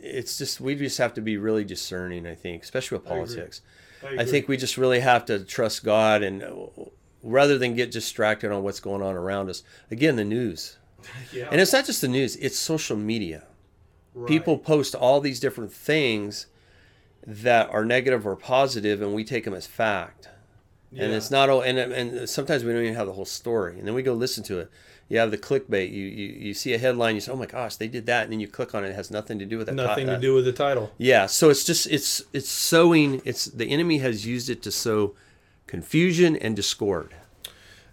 it's just we just have to be really discerning. I think, especially with I agree. politics. I agree. think we just really have to trust God and rather than get distracted on what's going on around us. Again, the news. yeah And it's not just the news, it's social media. right. People post all these different things that are negative or positive and we take them as fact. And it's not all and and sometimes we don't even have the whole story. And then we go listen to it. You have the clickbait. You you, you see a headline, you say, "Oh my gosh, they did that." And then you click on it, it has nothing to do with that. nothing to uh, do with the title Yeah, so it's just it's it's sowing. It's the enemy has used it to sow confusion and discord.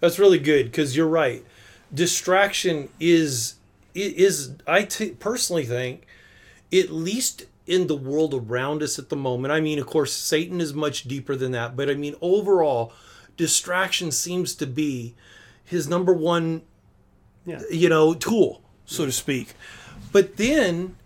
That's really good because you're right. Distraction is is I t- personally think at least in the world around us at the moment. I mean, of course, Satan is much deeper than that, but I mean, overall, distraction seems to be his number one, Yeah. you know, tool, so to speak. But then,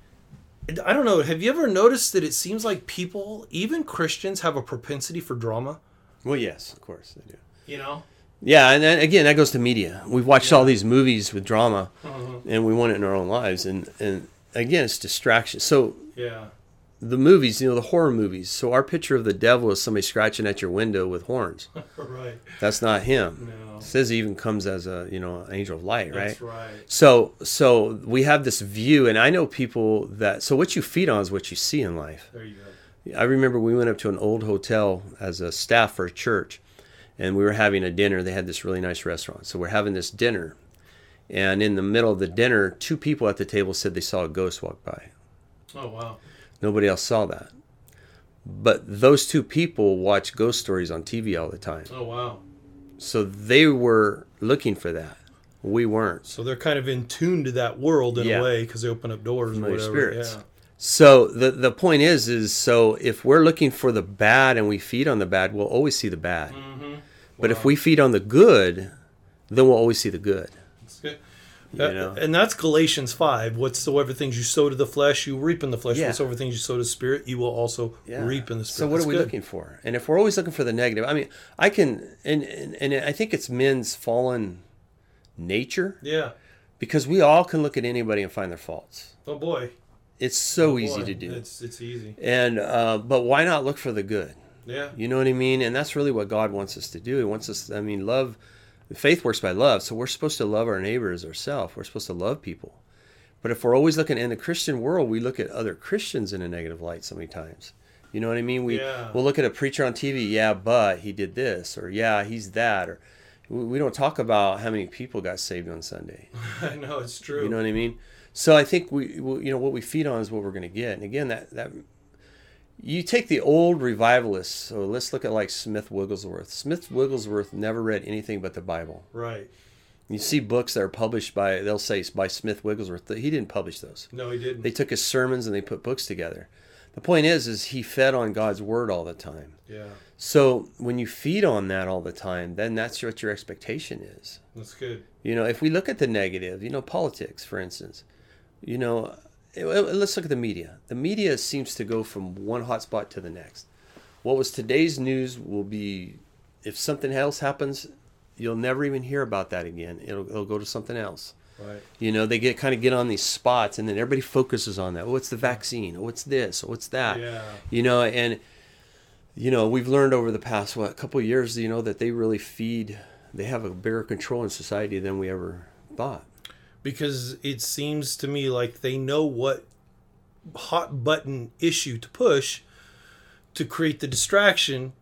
I don't know. Have you ever noticed that it seems like people, even Christians, have a propensity for drama? Well, yes, of course they do. You know. Yeah, and then again, that goes to media. We've watched all these movies with drama, Uh-huh. and we want it in our own lives. And and again, it's distraction. So Yeah. the movies, you know, the horror movies. So our picture of the devil is somebody scratching at your window with horns. right. That's not him. No. It says he even comes as a you know an angel of light, right? That's right. So so we have this view, and I know people that. So what you feed on is what you see in life. There you go. I remember we went up to an old hotel as a staff for a church, and we were having a dinner. They had this really nice restaurant, so we're having this dinner, and in the middle of the dinner, two people at the table said they saw a ghost walk by. Oh wow. Nobody else saw that. But those two people watch ghost stories on TV all the time. Oh wow. So they were looking for that. We weren't. So they're kind of in tune to that world in Yeah. a way because they open up doors. or Familiar whatever. spirits. Yeah. So the the point is is so if we're looking for the bad and we feed on the bad, we'll always see the bad. But if we feed on the good, then we'll always see the good. That's good. You Uh, know? and that's Galatians 5. Whatsoever things you sow to the flesh, you reap in the flesh. Yeah. Whatsoever things you sow to the spirit, you will also Yeah. reap in the spirit. So what That's are we good. looking for? And if we're always looking for the negative, I mean, I can and and, and I think it's men's fallen nature Yeah. because we all can look at anybody and find their faults. Oh boy. It's so easy to do. It's it's easy. And uh, but why not look for the good? Yeah. You know what I mean? And that's really what God wants us to do. He wants us. I mean, love. Faith works by love, so we're supposed to love our neighbors ourselves. We're supposed to love people. But if we're always looking in the Christian world, we look at other Christians in a negative light so many times. You know what I mean? We Yeah. we'll look at a preacher on TV. Yeah, but he did this, or yeah, he's that, or we don't talk about how many people got saved on Sunday. I know it's true. You know what I mean? So I think we, you know, what we feed on is what we're going to get. And again, that that you take the old revivalists. So let's look at like Smith Wigglesworth. Smith Wigglesworth never read anything but the Bible. right. You see books that are published by they'll say by Smith Wigglesworth. He didn't publish those. No, he didn't. They took his sermons and they put books together. The point is, is he fed on God's word all the time. yeah. So when you feed on that all the time, then that's what your expectation is. That's good. You know, if we look at the negative, you know, politics, for instance, you know, let's look at the media. The media seems to go from one hotspot to the next. What was today's news will be, if something else happens, you'll never even hear about that again. It'll, it'll go to something else. Right. You know, they get kind of get on these spots, and then everybody focuses on that. Oh, it's the vaccine. Oh, it's this. Oh, it's that. Yeah. You know, and you know, we've learned over the past what couple of years, you know, that they really feed. They have a bigger control in society than we ever thought. Because it seems to me like they know what hot button issue to push to create the distraction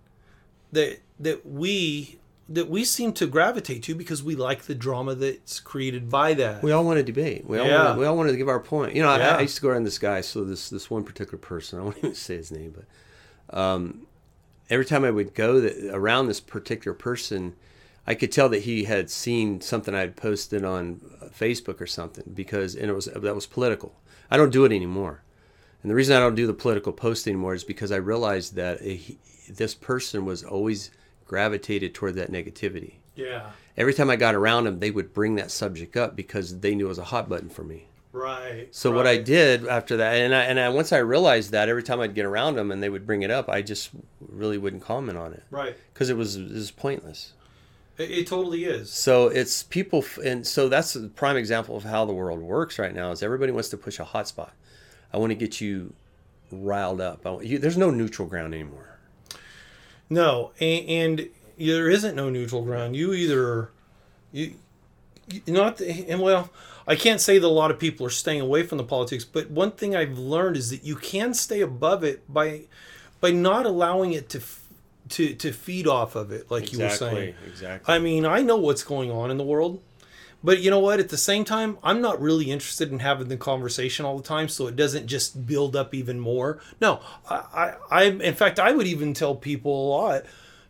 that that we that we seem to gravitate to because we like the drama that's created by that. We all want to debate. We all Yeah. want to, we all want to give our point. You know, Yeah. I, I used to go around this guy. So this this one particular person, I won't even say his name, but um, every time I would go that, around this particular person, I could tell that he had seen something I had posted on Facebook or something because and it was that was political. I don't do it anymore, and the reason I don't do the political post anymore is because I realized that he, this person was always gravitated toward that negativity yeah. every time I got around them, they would bring that subject up because they knew it was a hot button for me. Right. So what I did after that, and I, and I, once I realized that, every time I'd get around them and they would bring it up, I just really wouldn't comment on it Right. because it was it was pointless. It, it totally is. So it's people, f- and so that's a prime example of how the world works right now. Is everybody wants to push a hot spot. I want to get you riled up. I want, you, there's no neutral ground anymore. No, and, and there isn't no neutral ground. You either you, you not the, and well, I can't say that a lot of people are staying away from the politics, but one thing I've learned is that you can stay above it by by not allowing it to to to feed off of it, like you were saying. exactly. I mean, I know what's going on in the world, but you know what? At the same time, I'm not really interested in having the conversation all the time, so it doesn't just build up even more. No, I, I, I in fact, I would even tell people a lot.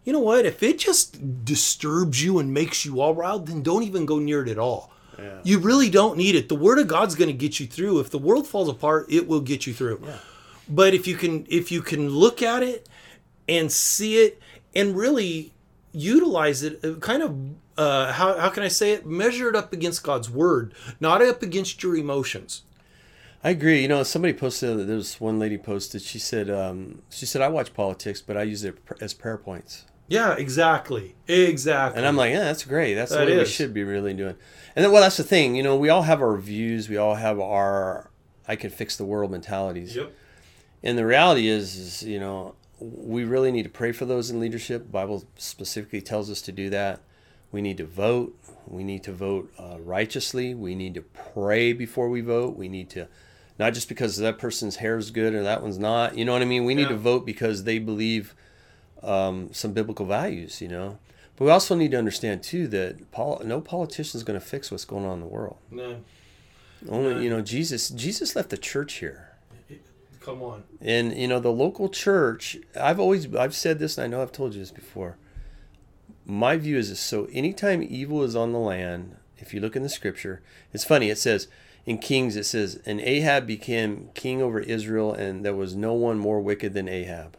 You know what? If it just disturbs you and makes you all riled, then don't even go near it at all. Yeah. You really don't need it. The Word of God's going to get you through. If the world falls apart, it will get you through. Yeah. But if you can, if you can look at it and see it and really utilize it uh, kind of uh, how, how can i say it measure it up against god's word not up against your emotions I agree. You know, somebody posted. There was one lady posted. She said, um, "She said I watch politics, but I use it as prayer points." yeah exactly exactly And I'm like, "Yeah, that's great. That's That the we should be really doing." And then, well, that's the thing. You know, we all have our views. We all have our "I can fix the world" mentalities. yep And the reality is, is you know, we really need to pray for those in leadership. The Bible specifically tells us to do that. We need to vote. We need to vote uh, righteously. We need to pray before we vote. We need to not just because that person's hair is good or that one's not. You know what I mean? We need Yeah. to vote because they believe um, some biblical values. You know, but we also need to understand too that pol- no politician is going to fix what's going on in the world. No, Only you know Jesus. Jesus left the church here. Come on. And you know the local church. I've always I've said this, and I know I've told you this before. My view is this: so anytime evil is on the land, if you look in the scripture, it's funny. It says in Kings, it says, "And Ahab became king over Israel, and there was no one more wicked than Ahab."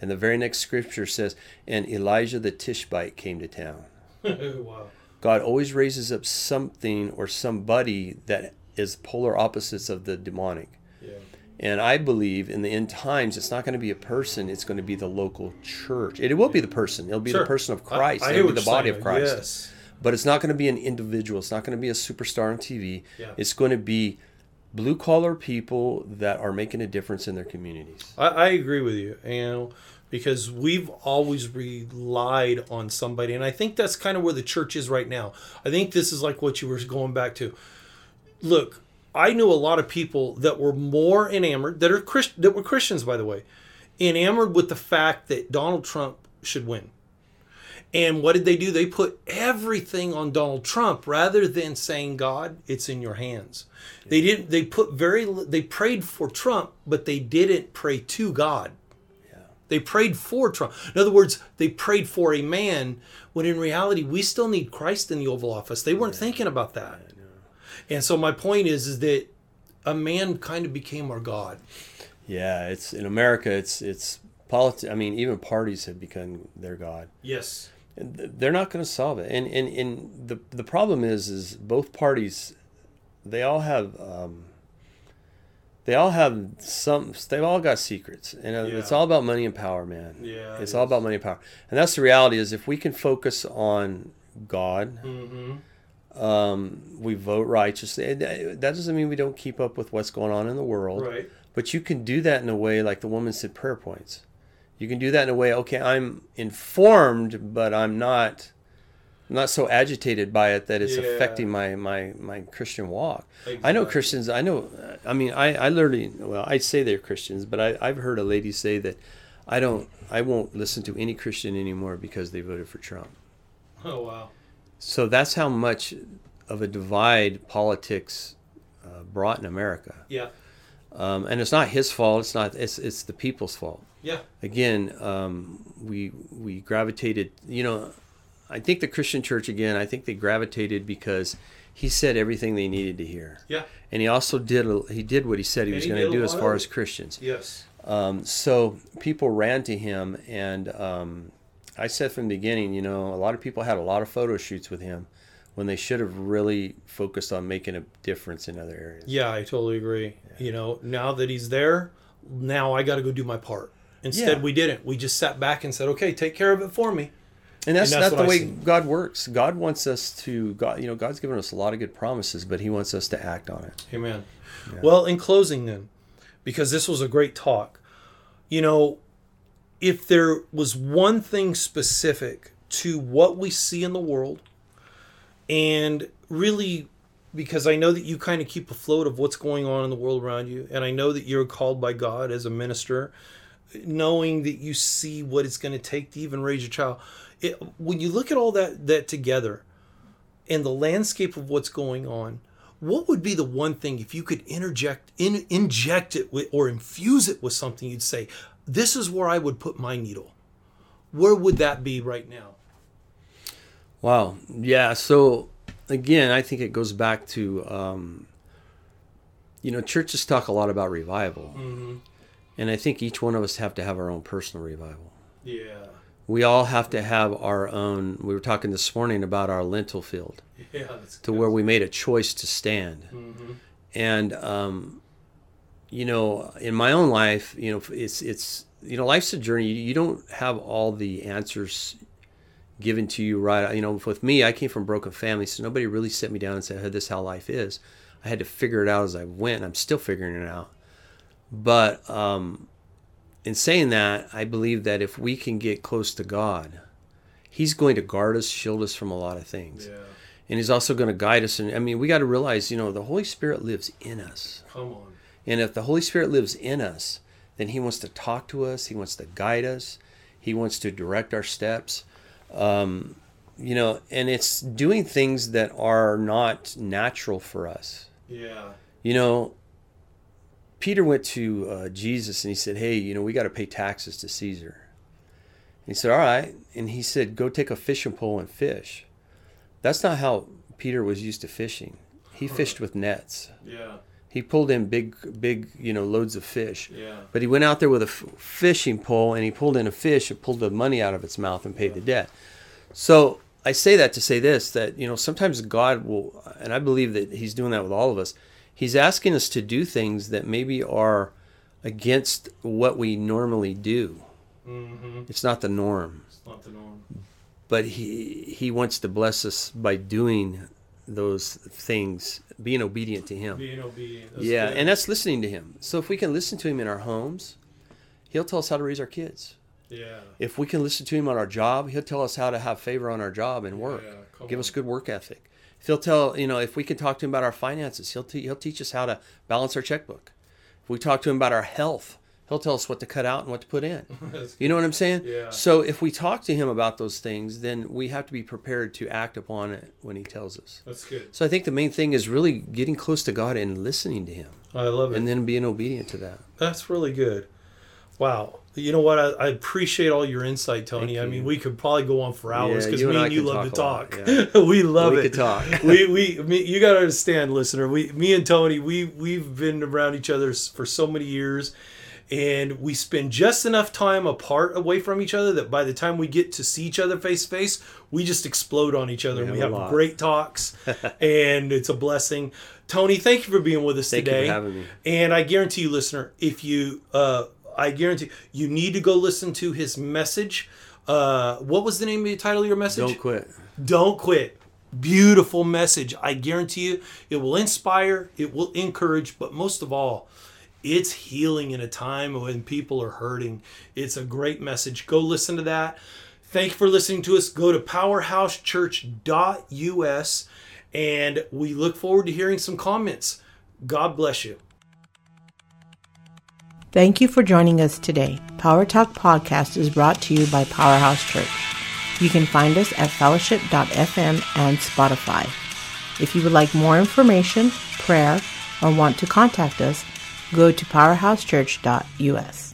And the very next scripture says, "And Elijah the Tishbite came to town." wow. God always raises up something or somebody that is polar opposites of the demonic. And I believe in the end times, it's not going to be a person; it's going to be the local church. It will be the person. It'll be Sure. the person of Christ. I hear It'll be the body of Christ. Yes. But it's not going to be an individual. It's not going to be a superstar on TV. Yeah. It's going to be blue collar people that are making a difference in their communities. I, I agree with you, you know, because we've always relied on somebody, and I think that's kind of where the church is right now. I think this is like what you were going back to. Look, I knew a lot of people that were more enamored that are Christ, that were Christians, by the way, enamored with the fact that Donald Trump should win. And what did they do? They put everything on Donald Trump rather than saying, "God, it's in your hands." They didn't. They put very. They prayed for Trump, but they didn't pray to God. They prayed for Trump. In other words, they prayed for a man when in reality we still need Christ in the Oval Office. They weren't thinking about that. And so my point is, is that a man kind of became our God. Yeah, it's in America. It's it's politics. I mean, even parties have become their god. Yes. And They're not going to solve it. And and and the the problem is is both parties, they all have. Um, they all have some. They've all got secrets, and uh, it's all about money and power, man. Yeah, it it's all about money and power, and that's the reality. Is if we can focus on God, Mm-hmm. Um, we vote righteously. That doesn't mean we don't keep up with what's going on in the world, Right. but you can do that in a way like the woman said prayer points. You can do that in a way. Okay, I'm informed, but I'm not. I'm not so agitated by it that it's Yeah. affecting my, my, my Christian walk. I know Christians. I know. I mean, I, I literally. Well, I say they're Christians, but I, I've heard a lady say that I don't. I won't listen to any Christian anymore because they voted for Trump. Oh wow. So that's how much of a divide politics uh, brought in America. Yeah. Um, and it's not his fault. It's not. It's it's the people's fault. Yeah. Again, um, we we gravitated. You know, I think the Christian church again. I think they gravitated because he said everything they needed to hear, Yeah. and he also did. He did what he said he And was going to do as far as. Christians. Yes. Um, so people ran to him, and um, I said from the beginning, you know, a lot of people had a lot of photo shoots with him when they should have really focused on making a difference in other areas. Yeah, I totally agree. You know, now that he's there, now I got to go do my part. Instead, Yeah. we didn't. We just sat back and said, "Okay, take care of it for me." And that's, And that's not the I way see. God works. God wants us to, God, you know, God's given us a lot of good promises, but He wants us to act on it. Amen. Well, in closing, then, because this was a great talk, you know, if there was one thing specific to what we see in the world, and really, because I know that you kind of keep afloat of what's going on in the world around you, and I know that you're called by God as a minister, knowing that you see what it's going to take to even raise your child. It, when you look at all that that together, and the landscape of what's going on, what would be the one thing if you could interject in, inject it with, or infuse it with something you'd say, this is where I would put my needle. Where would that be right now? Wow. Yeah. So again, I think it goes back to, um, you know, churches talk a lot about revival, and I think each one of us have to have our own personal revival. Yeah. We all have to have our own. We were talking this morning about our lentil field. Yeah. That's to where we made a choice to stand. And um, you know, in my own life, you know, it's it's you know, life's a journey. You don't have all the answers given to you right. You know, with me, I came from a broken family, so nobody really set me down and said, "Hey, this is how life is." I had to figure it out as I went. I'm still figuring it out. But um, in saying that, I believe that if we can get close to God, He's going to guard us, shield us from a lot of things Yeah. and he's also going to guide us and i mean we got to realize you know the holy spirit lives in us Come on. And if the Holy Spirit lives in us, then He wants to talk to us. He wants to guide us. He wants to direct our steps. Um, you know, and it's doing things that are not natural for us. Yeah. You know, Peter went to uh, Jesus and he said, Hey, you know, we got to pay taxes to Caesar. And he said, All right. And he said, Go take a fishing pole and fish. That's not how Peter was used to fishing. He fished with nets. Yeah. He pulled in big, big, you know, loads of fish. Yeah. But he went out there with a f- fishing pole and he pulled in a fish and pulled the money out of its mouth and paid the debt. So I say that to say this that, you know, sometimes God will, and I believe that He's doing that with all of us, He's asking us to do things that maybe are against what we normally do. Mm-hmm. It's not the norm, It's not the norm. but He, he wants to bless us by doing those things, being obedient to Him. Being obedient. Yeah, good. and that's listening to Him. So if we can listen to Him in our homes, He'll tell us how to raise our kids. yeah. If we can listen to him on our job, he'll tell us how to have favor on our job and work. Yeah, Give on. us good work ethic. If he'll tell, you know, if we can talk to him about our finances, he'll te- he'll teach us how to balance our checkbook. If we talk to him about our health, he'll tell us what to cut out and what to put in. You know what I'm saying? Yeah. So if we talk to him about those things, then we have to be prepared to act upon it when he tells us. That's good. So I think the main thing is really getting close to God and listening to him, I love it. and then being obedient to that. That's really good. Wow. You know what? I, I appreciate all your insight, Tony. I mean, we could probably go on for hours because you me and and you love to talk lot, we love We it. talk. we we me, you got to understand, listener. We me and Tony, we we've been around each other for so many years, and we spend just enough time apart away from each other that by the time we get to see each other face to face, we just explode on each other. and we have have a lot. great talks, and it's a blessing. Tony, thank you for being with us Thank you today. for having me. And I guarantee you, listener, if you, uh, I guarantee you need to go listen to his message. Uh, what was the name of the title of your message? Don't quit. Don't quit. Beautiful message. I guarantee you, it will inspire, it will encourage, but most of all, it's healing in a time when people are hurting. It's a great message. Go listen to that. Thank you for listening to us. Go to powerhousechurch.us and we look forward to hearing some comments. God bless you. Thank you for joining us today. Power Talk Podcast is brought to you by Powerhouse Church. You can find us at fellowship.fm and Spotify. If you would like more information, prayer, or want to contact us, go to powerhousechurch.us.